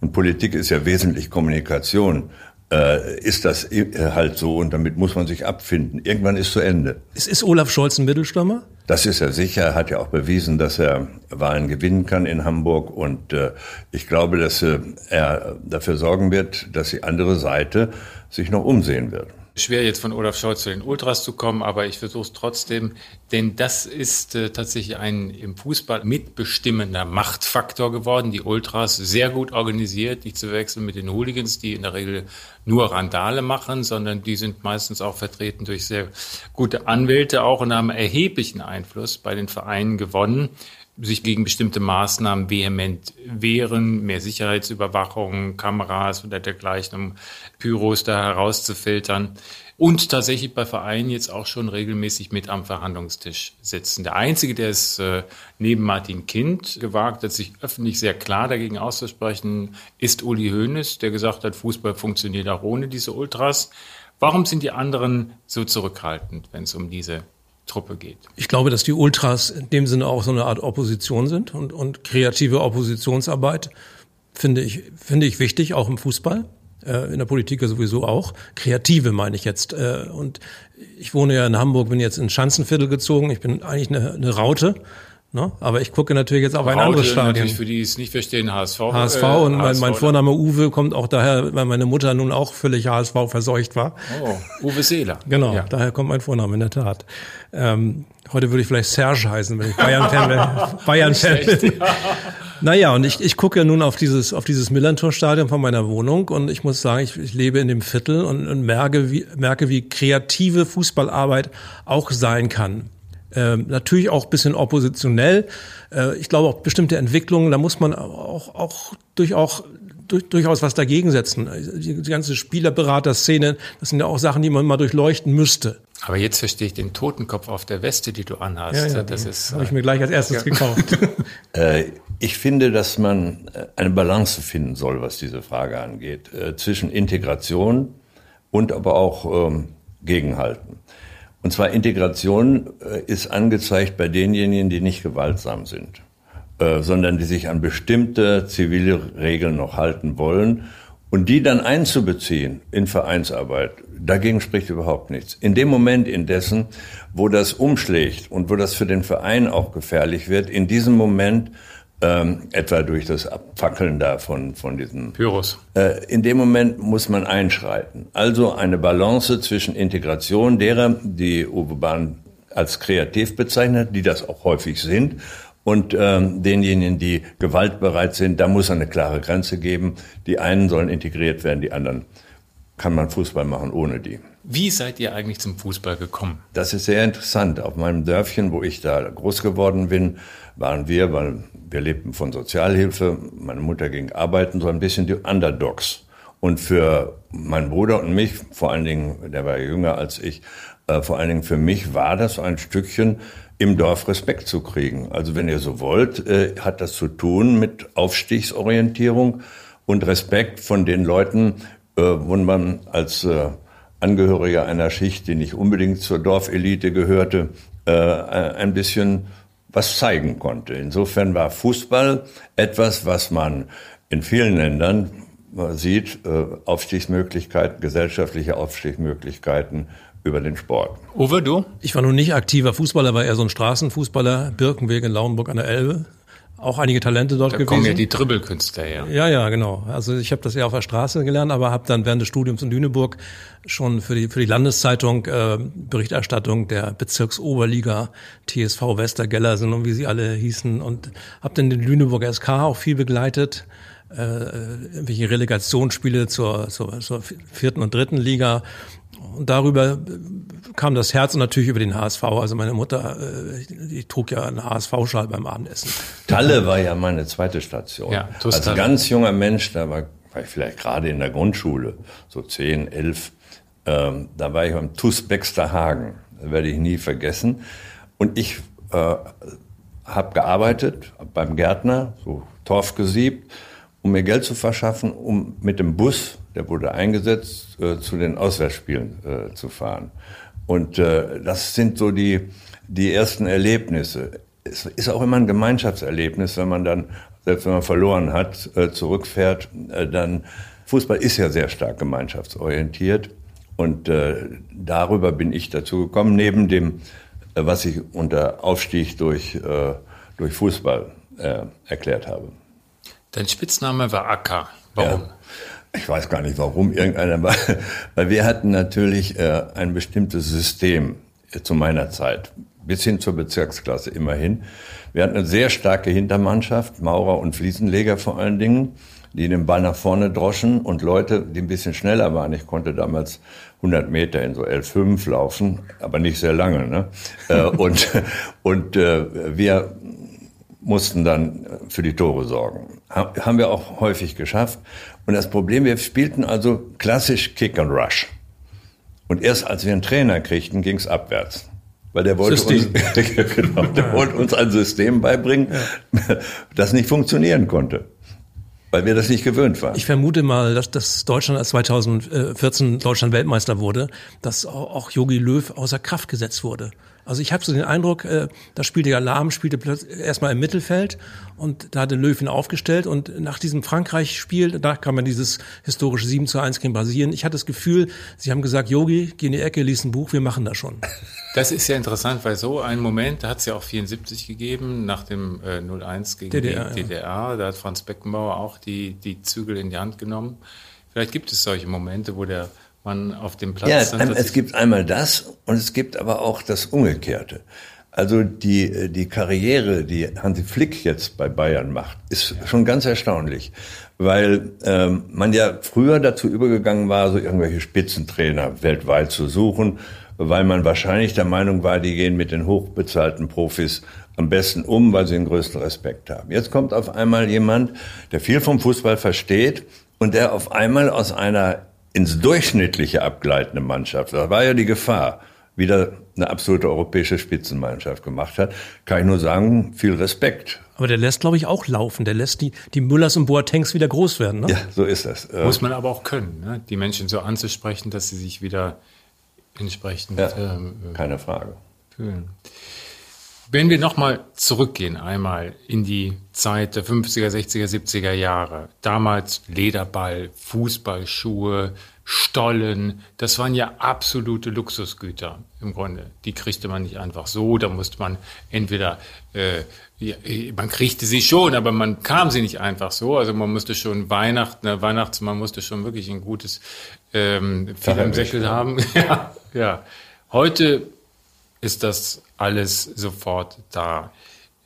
Und Politik ist ja wesentlich Kommunikation. Äh, ist das halt so und damit muss man sich abfinden. Irgendwann ist zu Ende.
Ist, ist Olaf Scholz ein Mittelstürmer?
Das ist er sicher, Er hat ja auch bewiesen, dass er Wahlen gewinnen kann in Hamburg. Und äh, ich glaube, dass äh, er dafür sorgen wird, dass die andere Seite sich noch umsehen wird.
Schwer jetzt von Olaf Scholz zu den Ultras zu kommen, aber ich versuche es trotzdem, denn das ist äh, tatsächlich ein im Fußball mitbestimmender Machtfaktor geworden. Die Ultras sehr gut organisiert, nicht zu wechseln mit den Hooligans, die in der Regel nur Randale machen, sondern die sind meistens auch vertreten durch sehr gute Anwälte auch und haben erheblichen Einfluss bei den Vereinen gewonnen. Sich gegen bestimmte Maßnahmen vehement wehren, mehr Sicherheitsüberwachung, Kameras oder dergleichen, um Pyros da herauszufiltern. Und tatsächlich bei Vereinen jetzt auch schon regelmäßig mit am Verhandlungstisch sitzen. Der Einzige, der es äh, neben Martin Kind gewagt hat, sich öffentlich sehr klar dagegen auszusprechen, ist Uli Hoeneß, der gesagt hat, Fußball funktioniert auch ohne diese Ultras. Warum sind die anderen so zurückhaltend, wenn es um diese Truppe geht?
Ich glaube, dass die Ultras in dem Sinne auch so eine Art Opposition sind und, und kreative Oppositionsarbeit finde ich, finde ich wichtig, auch im Fußball. Äh, in der Politik sowieso auch. Kreative meine ich jetzt. Äh, und ich wohne ja in Hamburg, bin jetzt in Schanzenviertel gezogen. Ich bin eigentlich eine, eine Raute. Ne? Aber ich gucke natürlich jetzt auf ein anderes Stadion. Natürlich
für die es nicht verstehen, HSV.
HSV äh, und mein, HSV, mein Vorname Uwe kommt auch daher, weil meine Mutter nun auch völlig HSV verseucht war.
Oh, Uwe Seeler. *laughs*
Genau, ja. daher kommt mein Vorname in der Tat. Ähm, heute würde ich vielleicht Serge heißen, wenn ich Bayern-Fan wäre. *laughs* Bayern-Fan. *laughs* Naja, und ich, ich gucke nun auf dieses, auf dieses Millantor-Stadion von meiner Wohnung und ich muss sagen, ich, ich lebe in dem Viertel und, und merke, wie, merke, wie kreative Fußballarbeit auch sein kann. Ähm, natürlich auch bisschen oppositionell. Äh, ich glaube auch bestimmte Entwicklungen, da muss man auch, auch durchaus durch, durchaus was dagegen setzen. Die, die ganze Spielerberater-Szene, das sind ja auch Sachen, die man mal durchleuchten müsste.
Aber jetzt verstehe ich den Totenkopf auf der Weste, die du anhast.
Ja, ja, das ja. ist. Habe ich mir gleich als erstes ja. gekauft. *laughs*
äh, ich finde, dass man äh, eine Balance finden soll, was diese Frage angeht, äh, zwischen Integration und aber auch ähm, Gegenhalten. Und zwar Integration äh, ist angezeigt bei denjenigen, die nicht gewaltsam sind, äh, sondern die sich an bestimmte zivile Regeln noch halten wollen und die dann einzubeziehen in Vereinsarbeit. Dagegen spricht überhaupt nichts. In dem Moment indessen, wo das umschlägt und wo das für den Verein auch gefährlich wird, in diesem Moment ähm, etwa durch das Abfackeln da von, von diesen
Pyros.
Äh, in dem Moment muss man einschreiten. Also eine Balance zwischen Integration derer, die Uwe Bahn als kreativ bezeichnet, die das auch häufig sind, und ähm, denjenigen, die gewaltbereit sind, da muss eine klare Grenze geben. Die einen sollen integriert werden, die anderen kann man Fußball machen ohne die.
Wie seid ihr eigentlich zum Fußball gekommen?
Das ist sehr interessant. Auf meinem Dörfchen, wo ich da groß geworden bin, waren wir, weil wir lebten von Sozialhilfe, meine Mutter ging arbeiten, so ein bisschen die Underdogs. Und für meinen Bruder und mich, vor allen Dingen, der war jünger als ich, äh, vor allen Dingen für mich war das ein Stückchen im Dorf Respekt zu kriegen. Also wenn ihr so wollt, äh, hat das zu tun mit Aufstiegsorientierung und Respekt von den Leuten, äh, wo man als äh, Angehöriger einer Schicht, die nicht unbedingt zur Dorfelite gehörte, äh, ein bisschen was zeigen konnte. Insofern war Fußball etwas, was man in vielen Ländern sieht, äh, Aufstiegsmöglichkeiten, gesellschaftliche Aufstiegsmöglichkeiten über den Sport.
Uwe, du?
Ich war nun nicht aktiver Fußballer, war eher so ein Straßenfußballer, Birkenweg in Lauenburg an der Elbe. Auch einige Talente dort da gewesen. Da kommen ja
die Dribbelkünstler her.
Ja, ja, genau. Also ich habe das eher auf der Straße gelernt, aber habe dann während des Studiums in Lüneburg schon für die, für die Landeszeitung äh, Berichterstattung der Bezirksoberliga TSV Westergellersen und wie sie alle hießen und habe dann den Lüneburger SK auch viel begleitet äh, irgendwelche Relegationsspiele zur, zur, zur vierten und dritten Liga und darüber kam das Herz und natürlich über den HSV. Also meine Mutter, äh, die trug ja einen HSV-Schal beim Abendessen.
Talle war ja meine zweite Station. Ja, Als ganz junger Mensch, da war, war ich vielleicht gerade in der Grundschule, so zehn, elf, ähm, da war ich beim TUS Bexterhagen. Das werde ich nie vergessen. Und ich äh, habe gearbeitet beim Gärtner, so Torf gesiebt, um mir Geld zu verschaffen, um mit dem Bus der wurde eingesetzt, äh, zu den Auswärtsspielen äh, zu fahren. Und äh, das sind so die, die ersten Erlebnisse. Es ist auch immer ein Gemeinschaftserlebnis, wenn man dann, selbst wenn man verloren hat, äh, zurückfährt, äh, dann Fußball ist ja sehr stark gemeinschaftsorientiert. Und äh, darüber bin ich dazu gekommen, neben dem, äh, was ich unter Aufstieg durch, äh, durch Fußball erklärt habe.
Dein Spitzname war Acker. Warum?
Ja. Ich weiß gar nicht, warum irgendeiner, war, weil wir hatten natürlich äh, ein bestimmtes System äh, zu meiner Zeit, bis hin zur Bezirksklasse immerhin. Wir hatten eine sehr starke Hintermannschaft, Maurer und Fliesenleger vor allen Dingen, die den Ball nach vorne droschen und Leute, die ein bisschen schneller waren. Ich konnte damals 100 Meter in so L5 laufen, aber nicht sehr lange. Ne? Äh, *laughs* und und äh, wir mussten dann für die Tore sorgen. Haben wir auch häufig geschafft. Und das Problem, wir spielten also klassisch Kick and Rush. Und erst als wir einen Trainer kriegten, ging es abwärts. Weil der wollte, uns, *laughs* genau, der wollte uns ein System beibringen, *laughs* das nicht funktionieren konnte. Weil wir das nicht gewöhnt waren.
Ich vermute mal, dass, dass Deutschland als 2014 Deutschland Weltmeister wurde, dass auch Jogi Löw außer Kraft gesetzt wurde. Also ich habe so den Eindruck, äh, da spielte ja Lahm, spielte erstmal im Mittelfeld und da hatte Löwen aufgestellt und nach diesem Frankreich-Spiel, da kam man dieses historische 7 zu 1 gegen Brasilien. Ich hatte das Gefühl, sie haben gesagt, Yogi, geh in die Ecke, lies ein Buch, wir machen das schon.
Das ist ja interessant, weil so einen Moment, da hat es ja auch 74 gegeben, nach dem äh, 0-1 gegen DDR, die DDR. Ja. Da hat Franz Beckenbauer auch die, die Zügel in die Hand genommen. Vielleicht gibt es solche Momente, wo der man auf dem Platz.
Ja, es gibt einmal das und es gibt aber auch das Umgekehrte. Also die, die Karriere, die Hansi Flick jetzt bei Bayern macht, ist schon ganz erstaunlich, weil ähm, man ja früher dazu übergegangen war, so irgendwelche Spitzentrainer weltweit zu suchen, weil man wahrscheinlich der Meinung war, die gehen mit den hochbezahlten Profis am besten um, weil sie den größten Respekt haben. Jetzt kommt auf einmal jemand, der viel vom Fußball versteht und der auf einmal aus einer ins Durchschnittliche abgleitende Mannschaft, da war ja die Gefahr, wieder eine absolute europäische Spitzenmannschaft gemacht hat, kann ich nur sagen, viel Respekt.
Aber der lässt, glaube ich, auch laufen. Der lässt die, die Müllers und Boatengs wieder groß werden. Ne?
Ja, so ist das.
Äh, Muss man aber auch können, ne? die Menschen so anzusprechen, dass sie sich wieder entsprechend
ja, ähm, keine Frage. fühlen.
Wenn wir nochmal zurückgehen, einmal in die Zeit der 50er, 60er, 70er Jahre. Damals Lederball, Fußballschuhe, Stollen, das waren ja absolute Luxusgüter im Grunde. Die kriegte man nicht einfach so, da musste man entweder, äh, ja, man kriegte sie schon, aber man kam sie nicht einfach so. Also man musste schon Weihnachten, ne, Weihnachtsmann musste schon wirklich ein gutes ähm, viel im Säckel haben. *laughs* ja, ja. Heute ist das alles sofort da.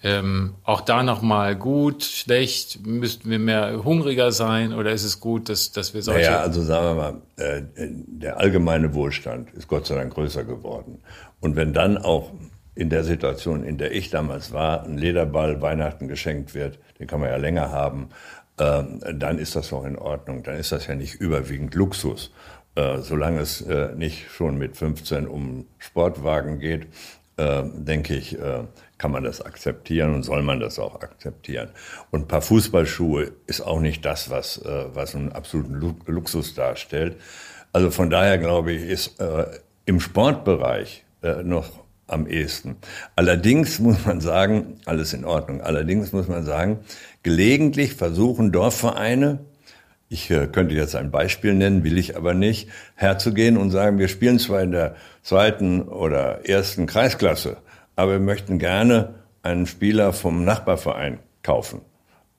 Ähm, auch da nochmal gut, schlecht, müssten wir mehr hungriger sein oder ist es gut, dass, dass wir solche...
Naja, also sagen wir mal, äh, der allgemeine Wohlstand ist Gott sei Dank größer geworden. Und wenn dann auch in der Situation, in der ich damals war, ein Lederball Weihnachten geschenkt wird, den kann man ja länger haben, äh, dann ist das auch in Ordnung. Dann ist das ja nicht überwiegend Luxus. Äh, solange es äh, nicht schon mit 15 um Sportwagen geht, äh, denke ich, äh, kann man das akzeptieren und soll man das auch akzeptieren. Und ein paar Fußballschuhe ist auch nicht das, was, äh, was einen absoluten Luxus darstellt. Also von daher glaube ich, ist im Sportbereich noch am ehesten. Allerdings muss man sagen, alles in Ordnung. Allerdings muss man sagen, gelegentlich versuchen Dorfvereine, ich äh, könnte jetzt ein Beispiel nennen, will ich aber nicht, herzugehen und sagen, wir spielen zwar in der zweiten oder ersten Kreisklasse, aber wir möchten gerne einen Spieler vom Nachbarverein kaufen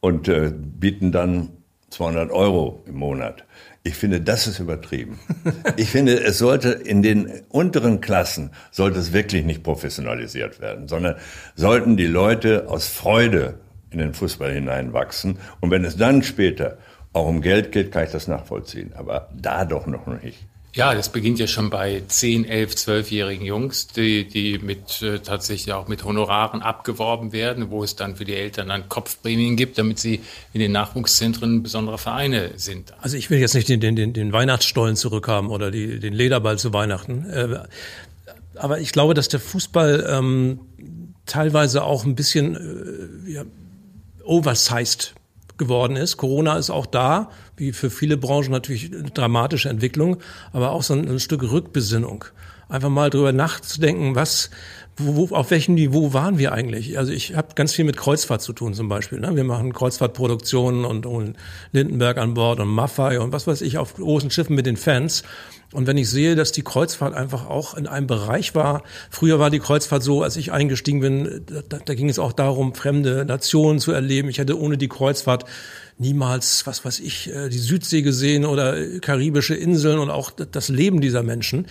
und äh, bieten dann 200 Euro im Monat. Ich finde, das ist übertrieben. *laughs* Ich finde, es sollte in den unteren Klassen, sollte es wirklich nicht professionalisiert werden, sondern sollten die Leute aus Freude in den Fußball hineinwachsen. Und wenn es dann später auch um Geld geht, kann ich das nachvollziehen. Aber da doch noch nicht.
Ja, das beginnt ja schon bei 10, 11, 12-jährigen Jungs, die, die mit äh, tatsächlich auch mit Honoraren abgeworben werden, wo es dann für die Eltern dann Kopfprämien gibt, damit sie in den Nachwuchszentren besondere Vereine sind.
Also ich will jetzt nicht den, den, den Weihnachtsstollen zurückhaben oder die, den Lederball zu Weihnachten. Äh, aber ich glaube, dass der Fußball ähm, teilweise auch ein bisschen äh, ja, oversized geworden ist. Corona ist auch da, wie für viele Branchen natürlich eine dramatische Entwicklung, aber auch so ein, ein Stück Rückbesinnung. Einfach mal drüber nachzudenken, was, wo, wo, auf welchem Niveau waren wir eigentlich? Also ich habe ganz viel mit Kreuzfahrt zu tun zum Beispiel. Ne? Wir machen Kreuzfahrtproduktionen und holen Lindenberg an Bord und Maffei und was weiß ich auf großen Schiffen mit den Fans. Und wenn ich sehe, dass die Kreuzfahrt einfach auch in einem Bereich war, früher war die Kreuzfahrt so, als ich eingestiegen bin, da, da ging es auch darum, fremde Nationen zu erleben. Ich hätte ohne die Kreuzfahrt niemals, was weiß ich, äh, die Südsee gesehen oder karibische Inseln und auch das Leben dieser Menschen.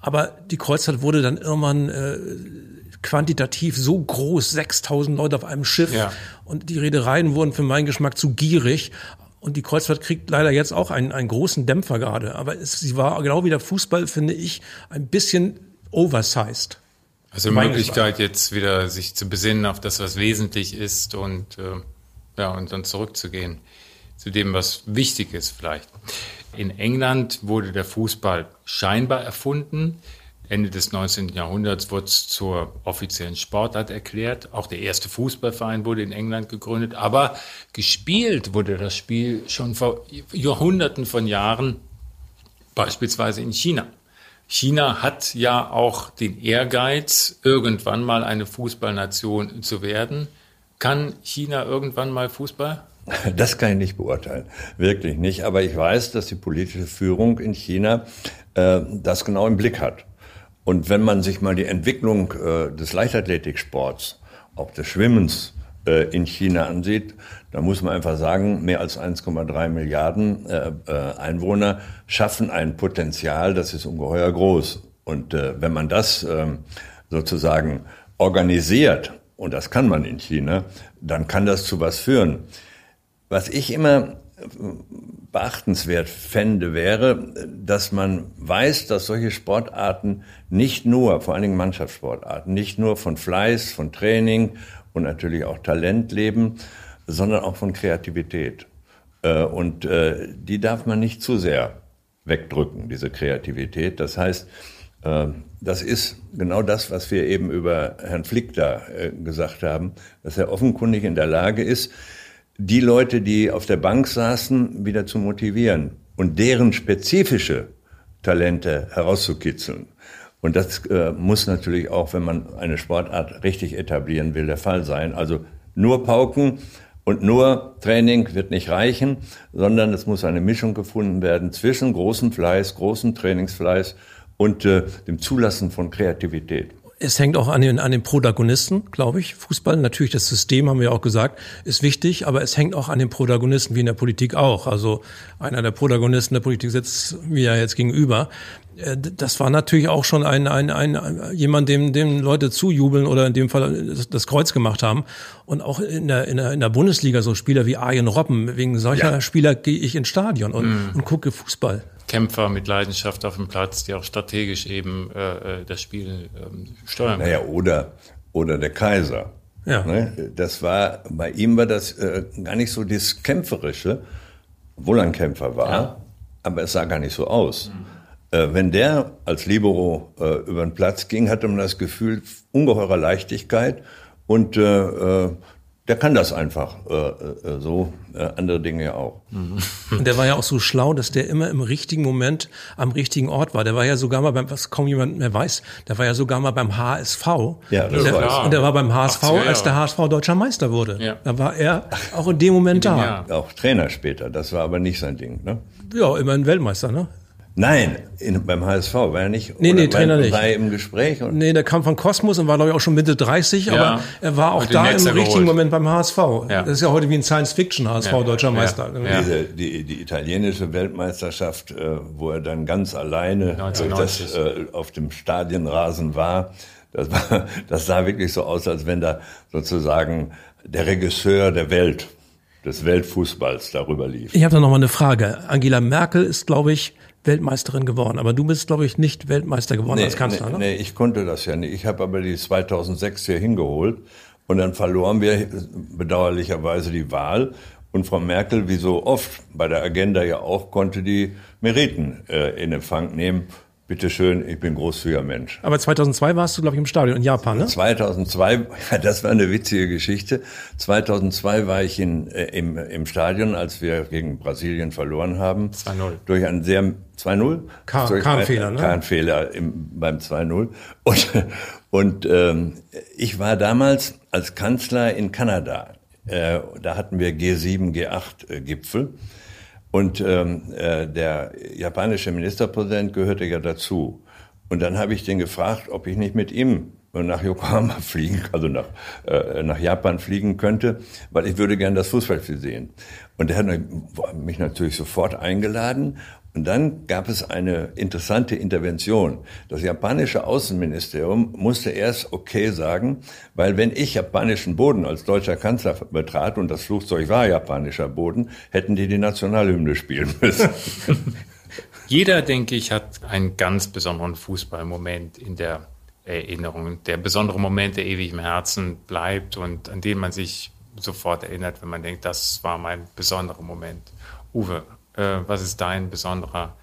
Aber die Kreuzfahrt wurde dann irgendwann äh, quantitativ so groß, 6000 Leute auf einem Schiff. Ja. Und die Reedereien wurden für meinen Geschmack zu gierig. Und die Kreuzfahrt kriegt leider jetzt auch einen, einen großen Dämpfer gerade. Aber es, sie war genau wie der Fußball, finde ich, ein bisschen oversized.
Also Möglichkeit jetzt wieder sich zu besinnen auf das, was wesentlich ist und äh, ja und dann zurückzugehen zu dem, was wichtig ist vielleicht. In England wurde der Fußball scheinbar erfunden. Ende des 19. Jahrhunderts wurde es zur offiziellen Sportart erklärt. Auch der erste Fußballverein wurde in England gegründet. Aber gespielt wurde das Spiel schon vor Jahrhunderten von Jahren, beispielsweise in China. China hat ja auch den Ehrgeiz, irgendwann mal eine Fußballnation zu werden. Kann China irgendwann mal Fußball?
Das kann ich nicht beurteilen, wirklich nicht. Aber ich weiß, dass die politische Führung in China äh, das genau im Blick hat. Und wenn man sich mal die Entwicklung äh, des Leichtathletiksports, auch des Schwimmens äh, in China ansieht, dann muss man einfach sagen, mehr als 1,3 Milliarden äh, äh, Einwohner schaffen ein Potenzial, das ist ungeheuer groß. Und äh, wenn man das ähm, sozusagen organisiert, und das kann man in China, dann kann das zu was führen. Was ich immer beachtenswert fände, wäre, dass man weiß, dass solche Sportarten nicht nur, vor allen Dingen Mannschaftssportarten, nicht nur von Fleiß, von Training und natürlich auch Talent leben, sondern auch von Kreativität. Äh, und äh, die darf man nicht zu sehr wegdrücken, diese Kreativität. Das heißt, äh, das ist genau das, was wir eben über Herrn Flick da gesagt haben, dass er offenkundig in der Lage ist, die Leute, die auf der Bank saßen, wieder zu motivieren und deren spezifische Talente herauszukitzeln. Und das äh, muss natürlich auch, wenn man eine Sportart richtig etablieren will, der Fall sein. Also nur Pauken und nur Training wird nicht reichen, sondern es muss eine Mischung gefunden werden zwischen großem Fleiß, großem Trainingsfleiß und äh, dem Zulassen von Kreativität.
Es hängt auch an den, an den Protagonisten, glaube ich. Fußball, natürlich das System, haben wir ja auch gesagt, ist wichtig, aber es hängt auch an den Protagonisten, wie in der Politik auch. Also einer der Protagonisten der Politik sitzt mir ja jetzt gegenüber. Äh, das war natürlich auch schon ein, ein, ein, jemand, dem, dem Leute zujubeln oder in dem Fall das, Kreuz gemacht haben. Und auch in der, in der, in der Bundesliga so Spieler wie Arjen Robben, wegen solcher ja. Spieler gehe ich ins Stadion und, mm. und gucke Fußball.
Kämpfer mit Leidenschaft auf dem Platz, die auch strategisch eben äh, äh das Spiel ähm, steuern.
Naja, oder, oder der Kaiser. Ja. Ne? Das war, bei ihm war das äh, gar nicht so das Kämpferische, obwohl er ein Kämpfer war, ja. aber es sah gar nicht so aus. Mhm. Äh, wenn der als Libero äh, über den Platz ging, hatte man das Gefühl ungeheurer Leichtigkeit und äh, äh der kann das einfach äh, äh, so, äh, andere Dinge ja auch.
Mhm. Und der war ja auch so schlau, dass der immer im richtigen Moment am richtigen Ort war. Der war ja sogar mal beim, was kaum jemand mehr weiß, der war ja sogar mal beim HSV.
Ja, das
der,
weiß.
Und der war beim HSV, als der HSV deutscher Meister wurde. Ja. Da war er auch in dem Moment da.
Auch Trainer später, das war aber nicht sein Ding, ne?
Ja, immerhin Weltmeister, ne?
Nein, in, beim HSV war er nicht.
Nee, nee, Trainer nicht.
War er im Gespräch?
Und nee, der kam von Kosmos und war, glaube ich, auch schon Mitte 30, ja, aber er war auch da im richtigen geholt. Moment beim HSV. Ja. Das ist ja heute wie ein Science-Fiction-HSV, ja. deutscher Meister.
Ja. Diese, die, die italienische Weltmeisterschaft, äh, wo er dann ganz alleine das, äh, auf dem Stadionrasen war, das, war, *laughs* das sah wirklich so aus, als wenn da sozusagen der Regisseur der Welt des Weltfußballs darüber lief.
Ich habe da noch mal eine Frage. Angela Merkel ist, glaube ich, Weltmeisterin geworden. Aber du bist, glaube ich, nicht Weltmeister geworden nee, als Kanzler,
nee,
ne?
Nee, ich konnte das ja nicht. Ich habe aber die 2006 hier hingeholt und dann verloren wir bedauerlicherweise die Wahl. Und Frau Merkel, wie so oft bei der Agenda ja auch, konnte die Meriten äh, in Empfang nehmen. Bitte schön, ich bin großzügiger Mensch.
Aber 2002 warst du, glaube ich, im Stadion in Japan, ne?
2002, *laughs* das war eine witzige Geschichte. 2002 war ich in, äh, im, im Stadion, als wir gegen Brasilien verloren haben.
2-0.
Durch einen sehr, 2-0?
Kahnfehler, ne?
Kahnfehler beim 2-0. Und, *laughs* und ähm, ich war damals als Kanzler in Kanada. Äh, da hatten wir G7, G8-Gipfel. Äh, und ähm, äh, der japanische Ministerpräsident gehörte ja dazu. Und dann habe ich den gefragt, ob ich nicht mit ihm nach Yokohama *laughs* fliegen, also nach, äh, nach Japan fliegen könnte, weil ich würde gerne das Fußballspiel sehen. Und er hat mich natürlich sofort eingeladen und dann gab es eine interessante Intervention. Das japanische Außenministerium musste erst okay sagen, weil wenn ich japanischen Boden als deutscher Kanzler betrat und das Flugzeug war japanischer Boden, hätten die die Nationalhymne spielen müssen. *laughs*
Jeder, denke ich, hat einen ganz besonderen Fußballmoment in der Erinnerung, der besondere Moment, der ewig im Herzen bleibt und an den man sich sofort erinnert, wenn man denkt, das war mein besonderer Moment. Uwe, äh, was ist dein besonderer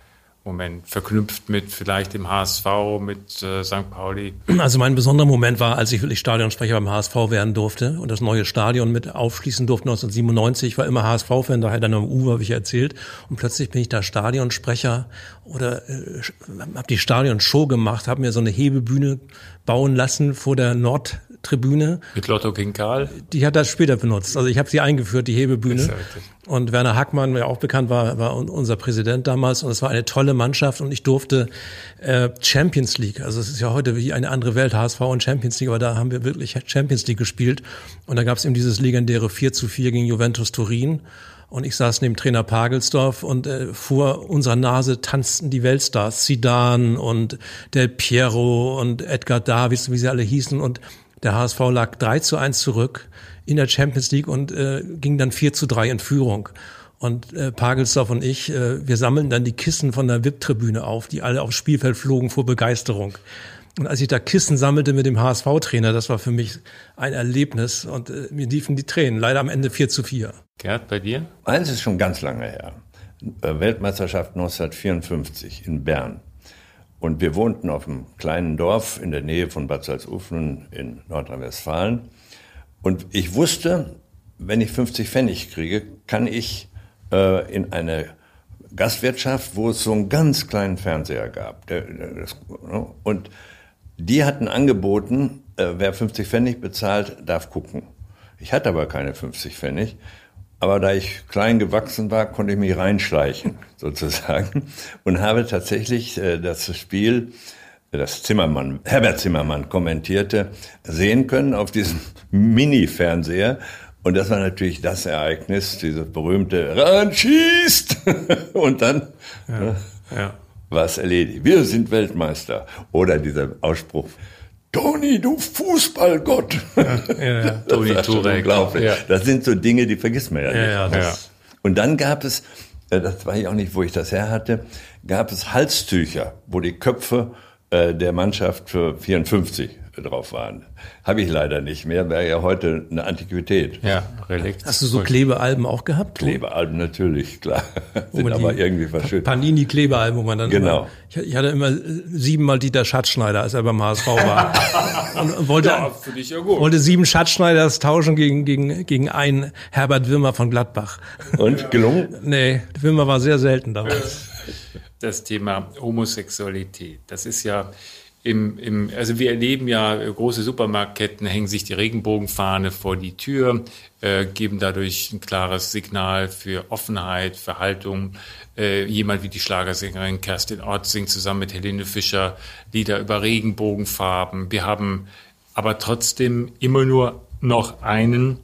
Moment, verknüpft mit vielleicht dem HSV, mit äh, St. Pauli?
Also mein besonderer Moment war, als ich wirklich Stadionsprecher beim HSV werden durfte und das neue Stadion mit aufschließen durfte 1997. Ich war immer HSV-Fan, daher dann am Uwe, habe ich erzählt. Und plötzlich bin ich da Stadionsprecher oder äh, habe die Stadionshow gemacht, habe mir so eine Hebebühne bauen lassen vor der Nord Tribüne.
Mit Lotto King Karl?
Die hat das später benutzt. Also ich habe sie eingeführt, die Hebebühne. Und Werner Hackmann, der auch bekannt war, war unser Präsident damals. Und es war eine tolle Mannschaft. Und ich durfte äh, Champions League, also es ist ja heute wie eine andere Welt, HSV und Champions League, aber da haben wir wirklich Champions League gespielt. Und da gab es eben dieses legendäre 4 zu 4 gegen Juventus Turin. Und ich saß neben Trainer Pagelsdorf und äh, vor unserer Nase tanzten die Weltstars, Zidane und Del Piero und Edgar Davids, wie sie alle hießen. Und der HSV lag 3 zu 1 zurück in der Champions League und äh, ging dann 4 zu 3 in Führung. Und äh, Pagelsdorf und ich, äh, wir sammeln dann die Kissen von der VIP-Tribüne auf, die alle aufs Spielfeld flogen vor Begeisterung. Und als ich da Kissen sammelte mit dem HSV-Trainer, das war für mich ein Erlebnis und äh, mir liefen die Tränen. Leider am Ende 4 zu 4.
Gerd, bei dir?
Eins ist schon ganz lange her. Weltmeisterschaft 1954 in Bern. Und wir wohnten auf einem kleinen Dorf in der Nähe von Bad Salzuflen in Nordrhein-Westfalen. Und ich wusste, wenn ich 50 Pfennig kriege, kann ich äh, in eine Gastwirtschaft, wo es so einen ganz kleinen Fernseher gab. Der, der, das, ne? und die hatten angeboten, äh, wer 50 Pfennig bezahlt, darf gucken. Ich hatte aber keine 50 Pfennig. Aber da ich klein gewachsen war, konnte ich mich reinschleichen, *laughs* sozusagen, und habe tatsächlich äh, das Spiel, das Zimmermann, Herbert Zimmermann kommentierte, sehen können auf diesem *laughs* Mini-Fernseher. Und das war natürlich das Ereignis, dieses berühmte Ran schießt! *laughs* und dann ja, ne, ja. war es erledigt. Wir sind Weltmeister. Oder dieser Ausspruch, Toni, du Fußballgott. Ja, ja, *laughs* Toni Turek. Unglaublich. Ja. Das sind so Dinge, die vergisst man ja nicht. Ja, ja, Und dann gab es, äh, das weiß ich auch nicht, wo ich das her hatte, gab es Halstücher, wo die Köpfe äh, der Mannschaft für 54 drauf waren. Habe ich leider nicht mehr, wäre ja heute eine Antiquität.
Ja, Relikt. Hast du so Klebealben auch gehabt?
Klebealben natürlich, klar. *laughs* Sind aber irgendwie verschüttet.
Panini-Klebealben, wo man dann
Genau.
Immer, ich, ich, hatte immer siebenmal Dieter Schatzschneider, als er beim HSV war. *laughs* und wollte, ja, ja wollte sieben Schatzschneiders tauschen gegen, gegen, gegen einen Herbert Wirmer von Gladbach.
Und gelungen?
nee, Wirmer war sehr selten damals.
Das Thema Homosexualität, das ist ja im, im, also wir erleben ja, große Supermarktketten hängen sich die Regenbogenfahne vor die Tür, äh, geben dadurch ein klares Signal für Offenheit, für Haltung. Äh, jemand wie die Schlagersängerin Kerstin Ott singt zusammen mit Helene Fischer Lieder über Regenbogenfarben. Wir haben aber trotzdem immer nur noch einen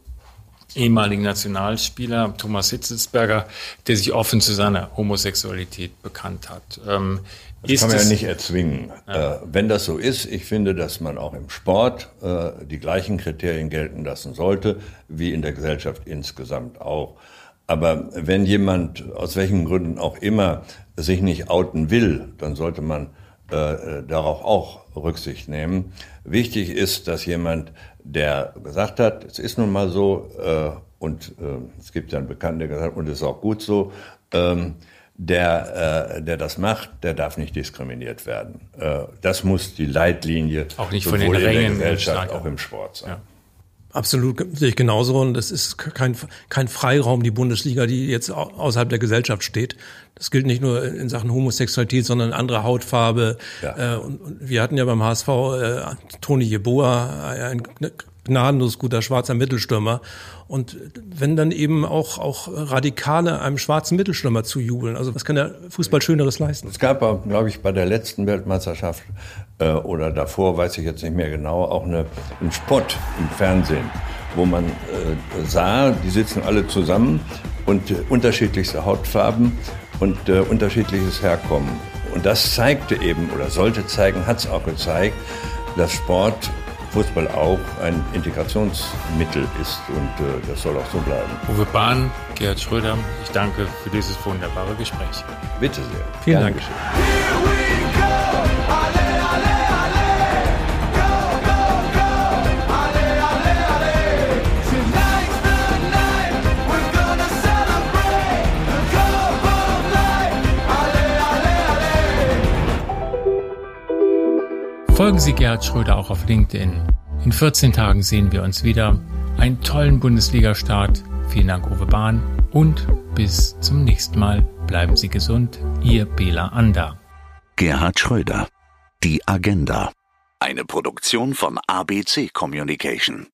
ehemaligen Nationalspieler, Thomas Hitzelsberger, der sich offen zu seiner Homosexualität bekannt hat.
Ähm, das kann man ja nicht erzwingen. Ja. Äh, wenn das so ist, ich finde, dass man auch im Sport äh, die gleichen Kriterien gelten lassen sollte, wie in der Gesellschaft insgesamt auch. Aber wenn jemand aus welchen Gründen auch immer sich nicht outen will, dann sollte man äh, darauf auch Rücksicht nehmen. Wichtig ist, dass jemand, der gesagt hat, es ist nun mal so, äh, und äh, es gibt ja einen Bekannten, der gesagt hat, und es ist auch gut so, ähm, der, äh, der das macht, der darf nicht diskriminiert werden. Äh, das muss die Leitlinie
auch nicht von den Rängen
in der Gesellschaft, auch im Sport sein. Ja.
Absolut, sehe ich genauso. Und es ist kein, kein Freiraum, die Bundesliga, die jetzt außerhalb der Gesellschaft steht. Das gilt nicht nur in Sachen Homosexualität, sondern andere Hautfarbe. Ja. Äh, und, und wir hatten ja beim HSV äh, Toni Jeboa, ein gnadenlos guter schwarzer Mittelstürmer. Und wenn dann eben auch, auch Radikale einem schwarzen Mittelstürmer zujubeln, also was kann der Fußball Schöneres leisten?
Es gab glaube ich, bei der letzten Weltmeisterschaft äh, oder davor, weiß ich jetzt nicht mehr genau, auch eine, einen Spot im Fernsehen, wo man äh, sah, die sitzen alle zusammen und äh, unterschiedlichste Hautfarben und äh, unterschiedliches Herkommen. Und das zeigte eben oder sollte zeigen, hat es auch gezeigt, dass Sport Fußball auch ein Integrationsmittel ist und äh, das soll auch so bleiben.
Uwe Bahn, Gerhard Schröder, ich danke für dieses wunderbare Gespräch.
Bitte sehr.
Vielen Dank. Dank.
Folgen Sie Gerhard Schröder auch auf LinkedIn. In 14 Tagen sehen wir uns wieder. Einen tollen Bundesliga-Start. Vielen Dank, Uwe Bahn. Und bis zum nächsten Mal. Bleiben Sie gesund. Ihr Bela Ander.
Gerhard Schröder. Die Agenda. Eine Produktion von ABC Communication.